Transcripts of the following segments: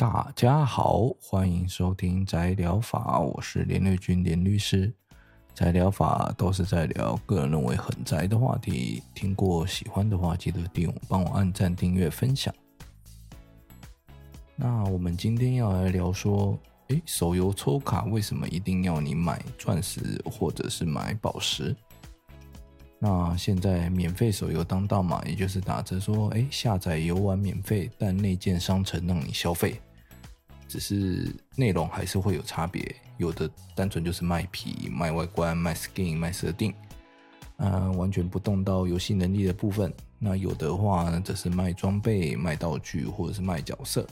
大家好，欢迎收听宅聊法，我是连瑞君连律师。宅聊法都是在聊个人认为很宅的话题，听过喜欢的话，记得订，帮我按赞、订阅、分享。那我们今天要来聊说，诶，手游抽卡为什么一定要你买钻石或者是买宝石？那现在免费手游当道嘛，也就是打着说，诶，下载游玩免费，但内建商城让你消费。只是内容还是会有差别，有的单纯就是卖皮、卖外观、卖 skin、卖设定，嗯，完全不动到游戏能力的部分。那有的话呢，则是卖装备、卖道具或者是卖角色。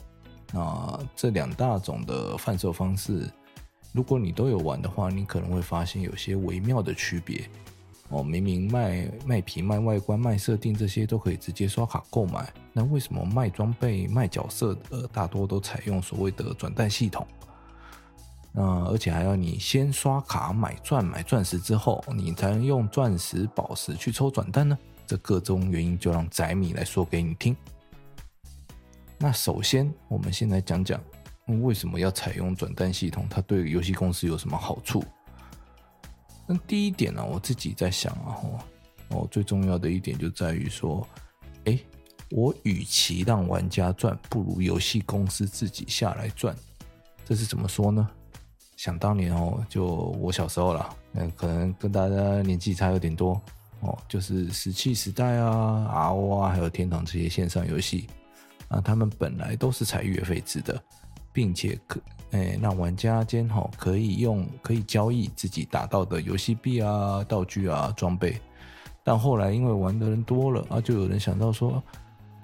那这两大种的贩售方式，如果你都有玩的话，你可能会发现有些微妙的区别。哦，明明卖卖皮、卖外观、卖设定这些都可以直接刷卡购买，那为什么卖装备、卖角色的大多都采用所谓的转蛋系统？嗯，而且还要你先刷卡买钻、买钻石之后，你才能用钻石、宝石去抽转蛋呢？这各种原因就让宅米来说给你听。那首先，我们先来讲讲为什么要采用转蛋系统，它对游戏公司有什么好处？那第一点呢、我自己在想啊，哦，最重要的一点就在于说，诶，我与其让玩家赚，不如游戏公司自己下来赚。这是怎么说呢？想当年哦，就我小时候啦，嗯，可能跟大家年纪差有点多哦，就是石器时代啊、RO 啊，还有天堂这些线上游戏啊，他们本来都是采月费制的，并且可。哎，让玩家间哈可以用可以交易自己打到的游戏币啊、道具啊、装备，但后来因为玩的人多了啊，就有人想到说，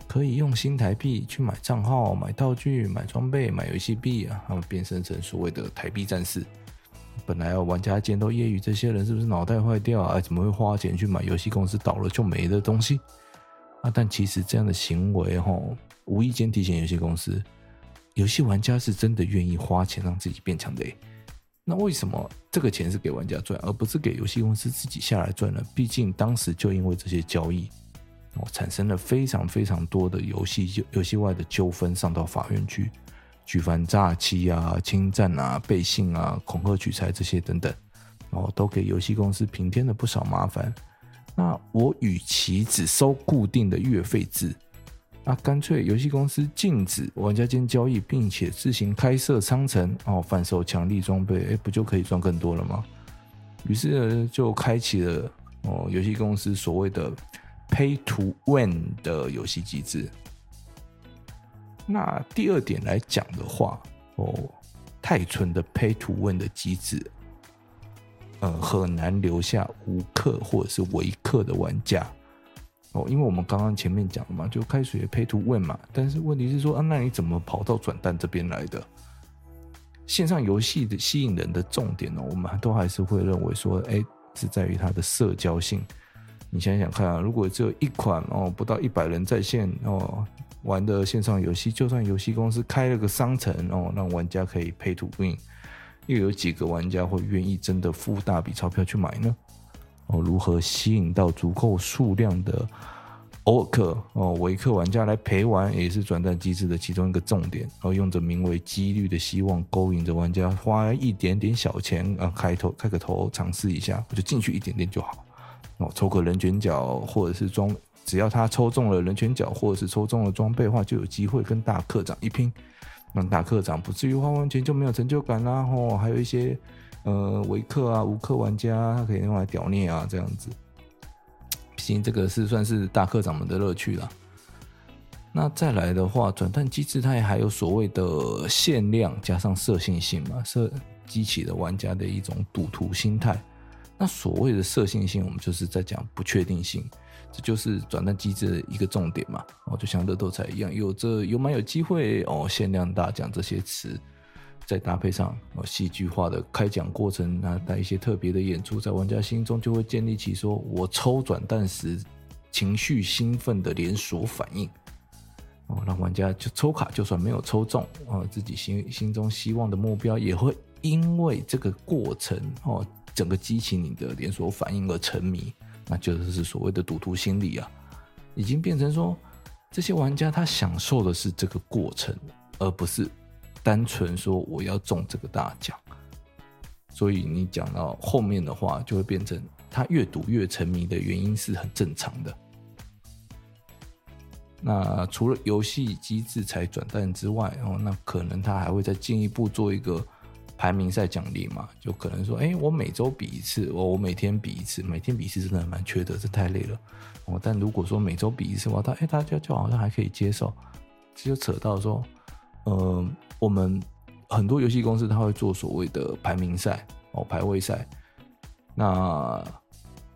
可以用新台币去买账号、买道具、买装备、买游戏币啊，他们变身成所谓的台币战士。本来玩家间都揶揄这些人是不是脑袋坏掉啊？怎么会花钱去买游戏公司倒了就没的东西啊？但其实这样的行为哈，无意间提醒游戏公司。游戏玩家是真的愿意花钱让自己变强的，那为什么这个钱是给玩家赚，而不是给游戏公司自己下来赚呢？毕竟当时就因为这些交易，哦，产生了非常非常多的游戏游戏外的纠纷，上到法院去举凡诈欺啊、侵占啊、背信啊、恐吓取财这些等等，哦，都给游戏公司平添了不少麻烦。那我与其只收固定的月费制。那干脆游戏公司禁止玩家间交易，并且自行开设商城哦，贩售强力装备，哎，不就可以赚更多了吗？于是呢，就开启了哦，游戏公司所谓的 Pay to Win 的游戏机制。那第二点来讲的话，哦，太纯的 Pay to Win 的机制，呃，很难留下无氪或者是微氪的玩家。哦，因为我们刚刚前面讲了嘛，就开始 pay to win 嘛，但是问题是说啊，那你怎么跑到转蛋这边来的？线上游戏的吸引人的重点呢，我们都还是会认为说，哎，是在于它的社交性。你想想看啊，如果只有一款哦，不到一百人在线哦玩的线上游戏，就算游戏公司开了个商城哦，让玩家可以 pay to win，又有几个玩家会愿意真的付大笔钞票去买呢？哦，如何吸引到足够数量的欧氪哦，维克玩家来陪玩，也是转蛋机制的其中一个重点。然后用着名为几率的希望，勾引着玩家花一点点小钱啊，开头开个头尝试一下，我就进去一点点就好。哦，抽个人权角或者是装，只要他抽中了人权角或者是抽中了装备的话，就有机会跟大课长一拼，让大课长不至于花完钱就没有成就感啦。哦，还有一些。呃，维克啊，无氪玩家他可以用来屌虐啊，这样子。毕竟这个是算是大课长们的乐趣了。那再来的话，转蛋机制它也还有所谓的限量加上色性性嘛，设激起了玩家的一种赌徒心态。那所谓的色性性，我们就是在讲不确定性，这就是转蛋机制的一个重点嘛。哦，就像乐透彩一样，有这有蛮有机会哦，限量大奖这些词。再搭配上哦戏剧化的开奖过程啊，带一些特别的演出，在玩家心中就会建立起说我抽转蛋时情绪兴奋的连锁反应哦，让玩家就抽卡就算没有抽中哦，自己心心中希望的目标也会因为这个过程哦，整个激起你的连锁反应而沉迷，那就是所谓的赌徒心理啊，已经变成说这些玩家他享受的是这个过程，而不是。单纯说我要中这个大奖。所以你讲到后面的话，就会变成他越赌越沉迷的原因是很正常的。那除了游戏机制才转蛋之外，哦，那可能他还会再进一步做一个排名赛奖励嘛？就可能说，哎，我每周比一次，我我每天比一次，每天比一次真的蛮缺德，这太累了。哦，但如果说每周比一次的话，他哎，大家就好像还可以接受。这就扯到说，呃，我们。很多游戏公司他会做所谓的排名赛哦，排位赛，那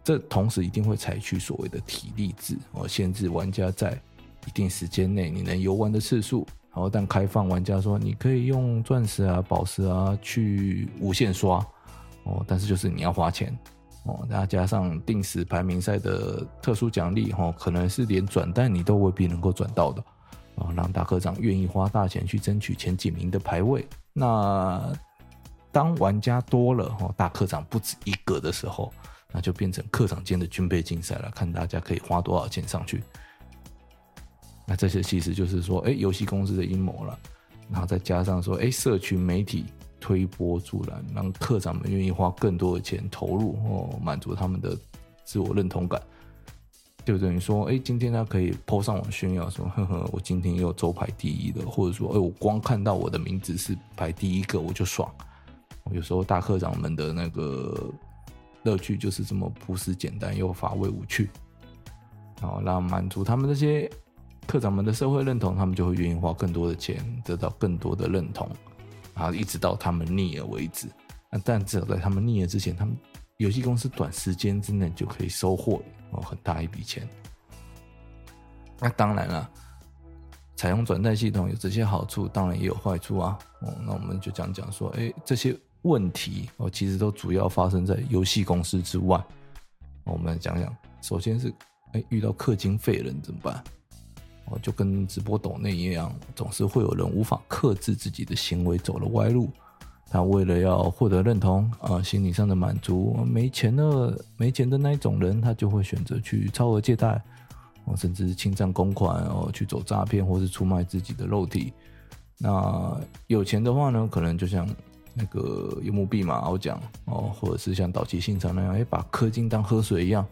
这同时一定会采取所谓的体力制哦，限制玩家在一定时间内你能游玩的次数，然后但开放玩家说你可以用钻石啊、宝石啊去无限刷哦，但是就是你要花钱哦，那加上定时排名赛的特殊奖励哦，可能是连转蛋你都未必能够转到的。哦，让大课长愿意花大钱去争取前几名的排位。那当玩家多了，哦，大课长不止一个的时候，那就变成课长间的军备竞赛了，看大家可以花多少钱上去。那这些其实就是说，哎，游戏公司的阴谋了。然后再加上说，哎，社群媒体推波助澜，让课长们愿意花更多的钱投入，哦，满足他们的自我认同感。就等于说，哎、今天他可以 po 上网炫耀说，呵呵，我今天又周排第一的，或者说，哎、我光看到我的名字是排第一个，我就爽。有时候大课长们的那个乐趣就是这么朴实简单又乏味无趣。然后让满足他们这些课长们的社会认同，他们就会愿意花更多的钱，得到更多的认同，然后一直到他们腻了为止。但至少在他们腻了之前，他们游戏公司短时间之内就可以收获。哦，很大一笔钱。那当然了，采用转贷系统有这些好处，当然也有坏处啊。哦，那我们就讲讲说，哎，这些问题哦，其实都主要发生在游戏公司之外。我们来讲讲，首先是，哎，遇到氪金废人怎么办？哦，就跟直播抖内一样，总是会有人无法克制自己的行为，走了歪路。他为了要获得认同啊，心理上的满足，没钱的没钱的那一种人，他就会选择去超额借贷，哦甚至侵占公款哦，去走诈骗，或是出卖自己的肉体。那有钱的话呢，可能就像那个游牧币马，我讲哦，或者是像岛崎信长那样，哎，把氪金当喝水一样，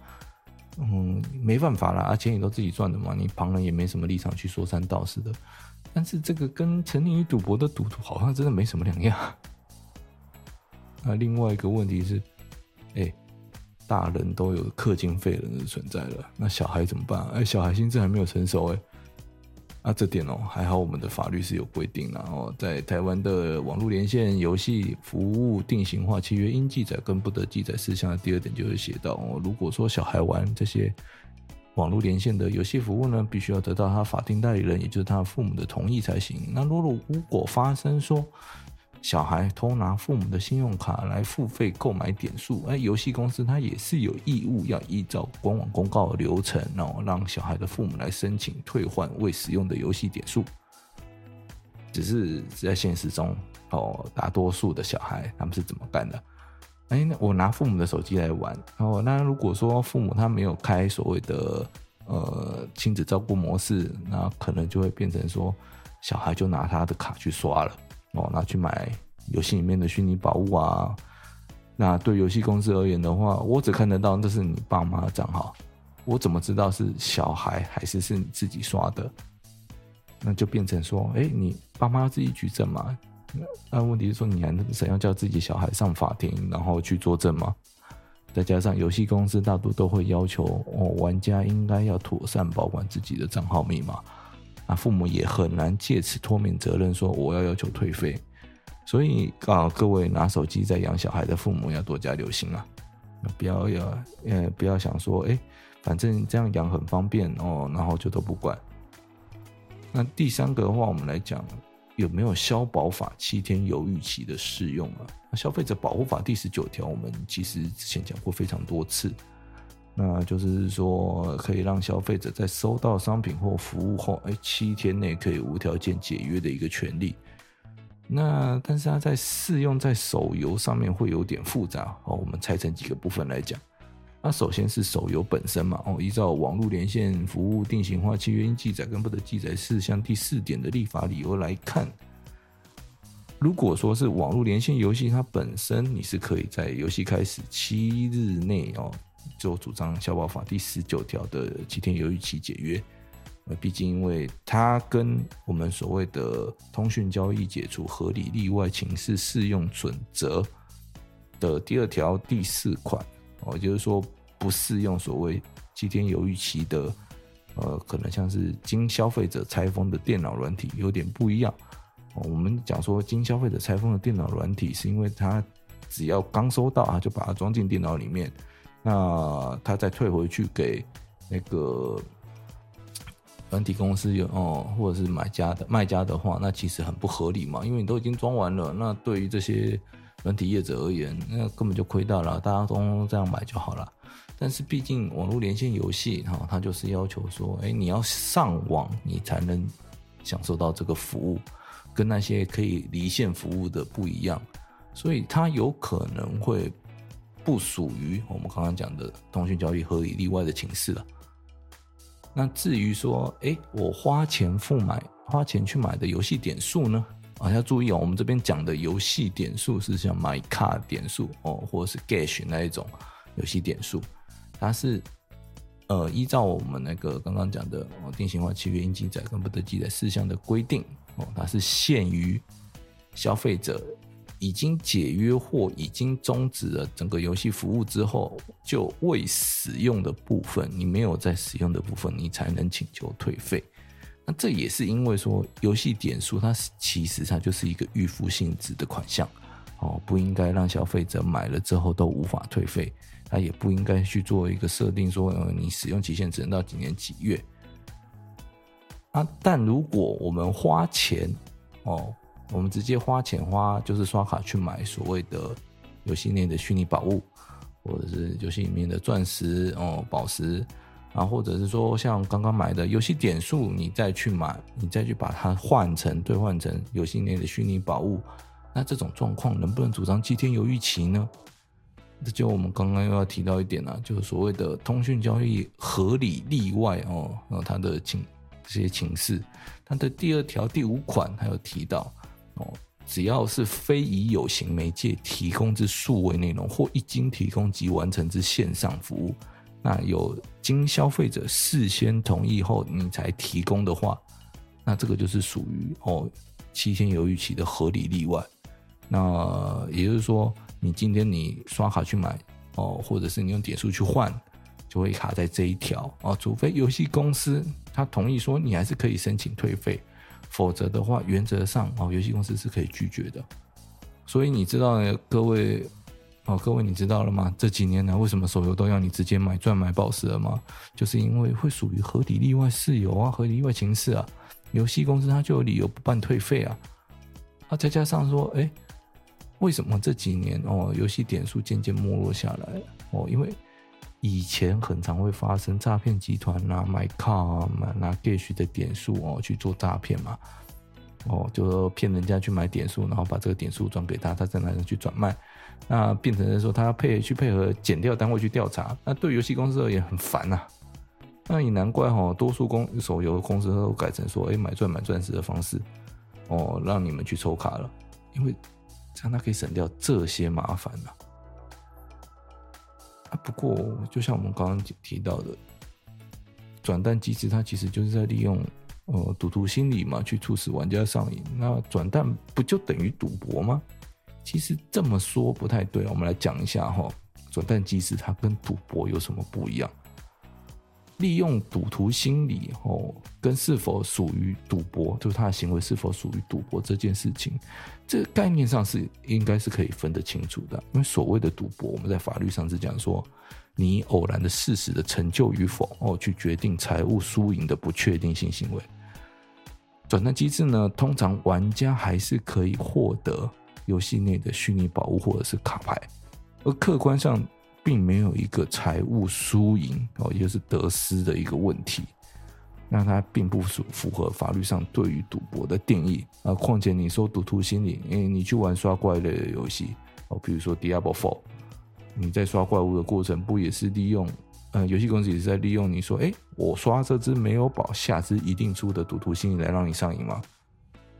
嗯，没办法啦，啊，钱也都自己赚的嘛，你旁人也没什么立场去说三道四的。但是这个跟沉溺于赌博的赌徒好像真的没什么两样。那另外一个问题是，哎、大人都有氪金废人的存在了，那小孩怎么办？哎、小孩心智还没有成熟，哎，啊，这点哦，还好我们的法律是有规定的哦，在台湾的网络连线游戏服务定型化契约应记载跟不得记载事项的第二点就会写到哦，如果说小孩玩这些网络连线的游戏服务呢，必须要得到他法定代理人，也就是他父母的同意才行。那如果如果发生说，小孩偷拿父母的信用卡来付费购买点数，哎，游戏公司它也是有义务要依照官网公告的流程，然后让小孩的父母来申请退换未使用的游戏点数。只是在现实中，哦，大多数的小孩他们是怎么干的？哎，那我拿父母的手机来玩，哦，那如果说父母他没有开所谓的呃亲子照顾模式，那可能就会变成说，小孩就拿他的卡去刷了。哦，拿去买游戏里面的虚拟宝物啊。那对游戏公司而言的话，我只看得到这是你爸妈的账号，我怎么知道是小孩还是是你自己刷的？那就变成说，哎，你爸妈自己举证嘛？那问题是说，你还怎样叫自己小孩上法庭，然后去作证吗？再加上游戏公司大多都会要求，哦，玩家应该要妥善保管自己的账号密码。啊，父母也很难借此脱免责任，说我要要求退费。所以啊，各位拿手机在养小孩的父母要多加留心啊，不要要呃，不要想说，哎，反正这样养很方便哦，然后就都不管。那第三个的话，我们来讲有没有消保法七天犹豫期的适用啊？消费者保护法第十九条，我们其实之前讲过非常多次。那就是说，可以让消费者在收到商品或服务后，哎，七天内可以无条件解约的一个权利。那但是它在适用在手游上面会有点复杂哦。我们拆成几个部分来讲。那首先是手游本身嘛，哦，依照网络连线服务定型化契约应记载跟不得记载事项第四点的立法理由来看，如果说是网络连线游戏，它本身你是可以在游戏开始七日内哦，就主张消保法第十九条的七天犹豫期解约。呃，毕竟因为它跟我们所谓的通讯交易解除合理例外情事适用准则的第二条第四款哦，就是说不适用所谓七天犹豫期的，呃，可能像是经消费者拆封的电脑软体有点不一样。我们讲说经消费者拆封的电脑软体，是因为它只要刚收到啊，就把它装进电脑里面，那他再退回去给那个。软体公司有哦，或者是买家的卖家的话，那其实很不合理嘛，因为你都已经装完了，那对于这些软体业者而言，那根本就亏大了，大家都这样买就好了。但是毕竟网络连线游戏哈，它就是要求说，哎，你要上网，你才能享受到这个服务，跟那些可以离线服务的不一样，所以它有可能会不属于我们刚刚讲的通讯交易合理例外的情事了。那至于说，哎，我花钱付买，花钱去买的游戏点数呢？啊，要注意哦，我们这边讲的游戏点数是像 MyCar 点数哦，或者是 Gash 那一种游戏点数，它是呃依照我们那个刚刚讲的哦，定型化契约应记载跟不得记载事项的规定哦，它是限于消费者。已经解约或已经终止了整个游戏服务之后，就未使用的部分，你没有在使用的部分，你才能请求退费。那这也是因为说，游戏点数它其实它就是一个预付性质的款项哦，不应该让消费者买了之后都无法退费。它也不应该去做一个设定说，呃，你使用期限只能到几年几月。啊，但如果我们花钱哦。我们直接花钱花，就是刷卡去买所谓的游戏内的虚拟宝物，或者是游戏里面的钻石哦、宝石，然后或者是说像刚刚买的游戏点数，你再去买，你再去把它换成兑换成游戏内的虚拟宝物，那这种状况能不能主张七天犹豫期呢？这就我们刚刚又要提到一点了，就是所谓的通讯交易合理例外哦，然后它的情这些情事，它的第二条第五款还有提到。哦，只要是非以有形媒介提供之数位内容，或一经提供即完成之线上服务，那有经消费者事先同意后你才提供的话，那这个就是属于哦七天犹豫期的合理例外。那也就是说，你今天你刷卡去买哦，或者是你用点数去换，就会卡在这一条哦，除非游戏公司他同意说你还是可以申请退费。否则的话，原则上哦，游戏公司是可以拒绝的。所以你知道呢，各位哦，各位你知道了吗？这几年来，为什么手游都要你直接买钻买宝石了吗？就是因为会属于合理例外事由啊，合理例外情事啊。游戏公司它就有理由不办退费啊。啊，再加上说，哎，为什么这几年哦，游戏点数渐渐没落下来哦？因为以前很常会发生诈骗集团拿买卡啊，买拿 Gash 的点数哦去做诈骗嘛，哦就骗人家去买点数，然后把这个点数转给他，他再拿去转卖，那变成是说他要配去配合检调单位去调查，那对游戏公司而言很烦呐、那也难怪哈，多数公手游公司都改成说，哎买钻买钻石的方式，哦让你们去抽卡了，因为这样他可以省掉这些麻烦了、啊，不过就像我们刚刚提到的，转蛋机制，它其实就是在利用呃赌徒心理嘛，去促使玩家上瘾。那转蛋不就等于赌博吗？其实这么说不太对。我们来讲一下哈，转蛋机制它跟赌博有什么不一样？利用赌徒心理哦，跟是否属于赌博，就是他的行为是否属于赌博这件事情，这个概念上是应该是可以分得清楚的。因为所谓的赌博，我们在法律上是讲说，你偶然的事实的成就与否哦，去决定财务输赢的不确定性行为。转蛋机制呢，通常玩家还是可以获得游戏内的虚拟宝物或者是卡牌，而客观上。并没有一个财务输赢哦，也就是得失的一个问题，那它并不符符合法律上对于赌博的定义啊。况且你说赌徒心理，哎你去玩刷怪类的游戏哦，比如说 Diablo Four，你在刷怪物的过程，不也是利用呃，游戏公司也是在利用你说，哎，我刷这只没有宝，下只一定出的赌徒心理来让你上瘾吗？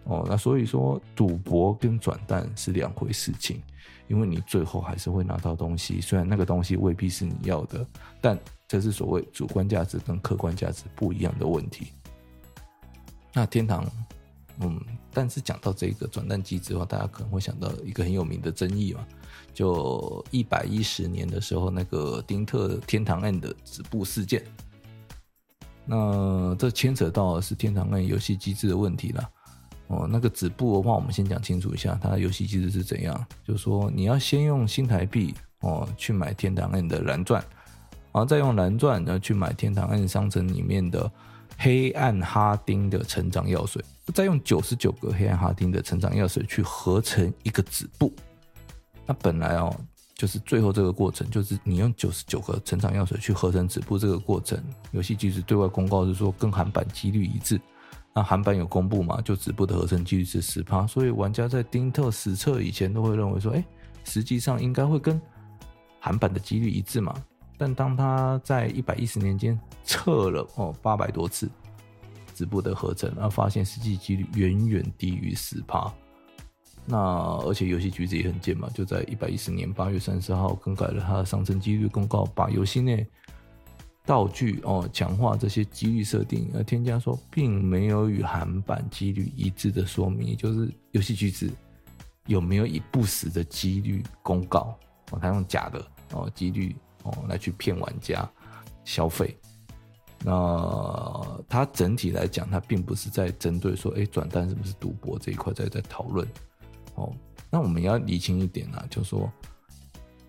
哦。那所以说，赌博跟转蛋是两回事情，因为你最后还是会拿到东西，虽然那个东西未必是你要的，但这是所谓主观价值跟客观价值不一样的问题。那天堂，嗯，但是讲到这个转蛋机制的话，大家可能会想到一个很有名的争议嘛，就一百一十年的时候那个丁特天堂案的止步事件。那这牵扯到的是天堂 M 游戏机制的问题了。哦，那个止步的话，我们先讲清楚一下，它的游戏机制是怎样。就是说，你要先用新台币哦去买天堂 M 的蓝钻，然后再用蓝钻呢去买天堂 M 商城里面的黑暗哈丁的成长药水，再用九十九个黑暗哈丁的成长药水去合成一个止步。那本来哦。就是最后这个过程，就是你用九十九个成长药水去合成止步这个过程，游戏机制对外公告是说跟韩版几率一致。那韩版有公布嘛？就止步的合成几率是十趴，所以玩家在丁特实测以前都会认为说，哎，实际上应该会跟韩版的几率一致嘛。但当他在一百一十年间测了哦八百多次止步的合成，然后发现实际几率远远低于十趴。那而且游戏橘子也很贱嘛，就在一百一十年八月三十号更改了它的上升几率公告，把游戏内道具哦强化这些几率设定，而添加说并没有与韩版几率一致的说明，也就是游戏橘子有没有以不实的几率公告哦，他用假的哦几率哦来去骗玩家消费。那它整体来讲，它并不是在针对说，哎，转蛋是不是赌博这一块在在讨论。哦，那我们要理清一点啊，就是说，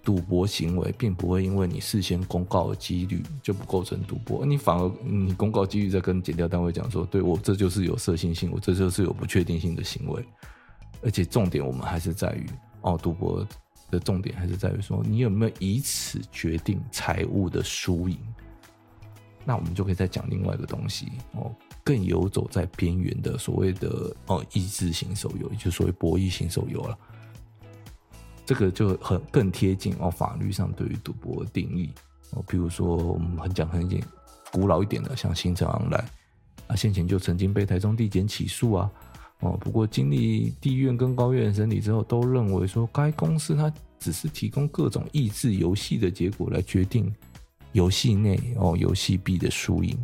赌博行为并不会因为你事先公告的几率就不构成赌博，你反而你公告几率在跟检调单位讲说，对我这就是有色性性，我这就是有不确定性的行为，而且重点我们还是在于哦，赌博的重点还是在于说，你有没有以此决定财务的输赢，那我们就可以再讲另外一个东西哦。更游走在边缘的所谓的哦益智型手游，也就所谓博弈型手游了。这个就很更贴近哦法律上对于赌博的定义哦。比如说我们很讲很简古老一点的，像新城 online 啊，先前就曾经被台中地检起诉啊。哦，不过经历地院跟高院审理之后，都认为说该公司它只是提供各种益智游戏的结果来决定游戏内哦游戏币的输赢。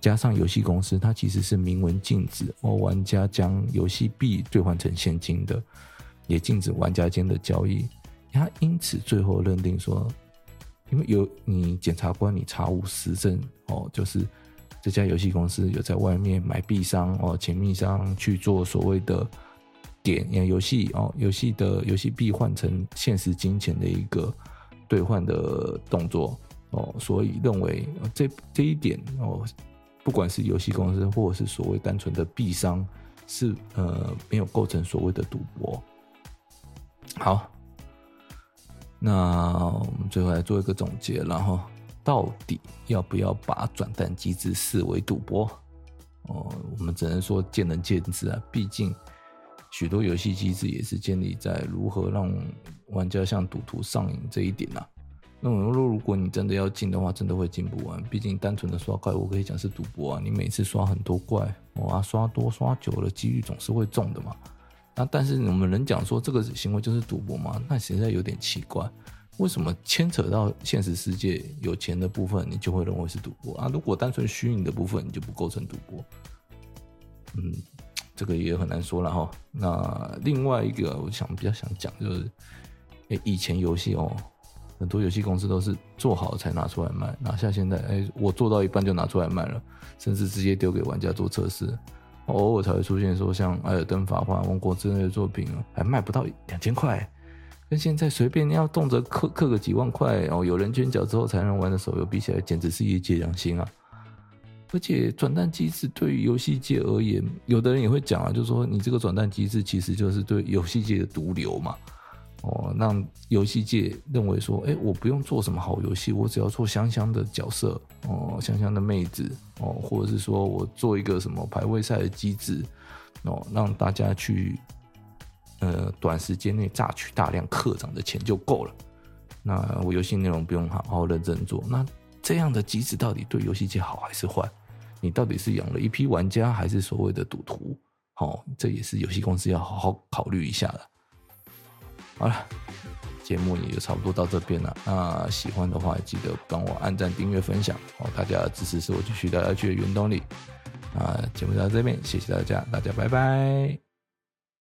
加上游戏公司，它其实是明文禁止哦玩家将游戏币兑换成现金的，也禁止玩家间的交易。他因此最后认定说，因为有你检察官你查无实证哦，就是这家游戏公司有在外面买币商哦，钱币商去做所谓的点游戏哦，游戏的游戏币换成现实金钱的一个兑换的动作哦，所以认为这这一点哦。不管是游戏公司，或者是所谓单纯的币商，是呃没有构成所谓的赌博。好，那我们最后来做一个总结，然后到底要不要把转蛋机制视为赌博？哦，我们只能说见仁见智啊。毕竟许多游戏机制也是建立在如何让玩家像赌徒上瘾这一点啊。那我说，如果你真的要进的话，真的会进不完。毕竟单纯的刷怪，我可以讲是赌博啊。你每次刷很多怪，哇，刷多刷久了，几率总是会中的嘛。那但是我们能讲说这个行为就是赌博吗？那实在有点奇怪。为什么牵扯到现实世界有钱的部分，你就会认为是赌博啊？如果单纯虚拟的部分，你就不构成赌博？嗯，这个也很难说了哈。那另外一个，我想比较想讲就是，诶，以前游戏哦。很多游戏公司都是做好才拿出来卖，拿下现在，哎、我做到一半就拿出来卖了，甚至直接丢给玩家做测试，偶尔才会出现说像《艾尔登法环》《王国》之类的作品，还卖不到两千块，跟现在随便你要动辄氪氪个几万块哦，有人捐脚之后才能玩的手游比起来，简直是业界良心啊！而且转蛋机制对于游戏界而言，有的人也会讲啊，就是说你这个转蛋机制其实就是对游戏界的毒瘤嘛。哦，让游戏界认为说，哎，我不用做什么好游戏，我只要做香香的角色，哦，香香的妹子，哦，或者是说我做一个什么排位赛的机制，哦，让大家去，呃，短时间内榨取大量课长的钱就够了。那我游戏内容不用好好认真做，那这样的机制到底对游戏界好还是坏？你到底是养了一批玩家，还是所谓的赌徒？好，这也是游戏公司要好好考虑一下的。好了，节目也就差不多到这边了。那喜欢的话，记得帮我按赞、订阅、分享哦！大家的支持是我继续聊下去的原动力。啊，节目到这边，谢谢大家，大家拜拜。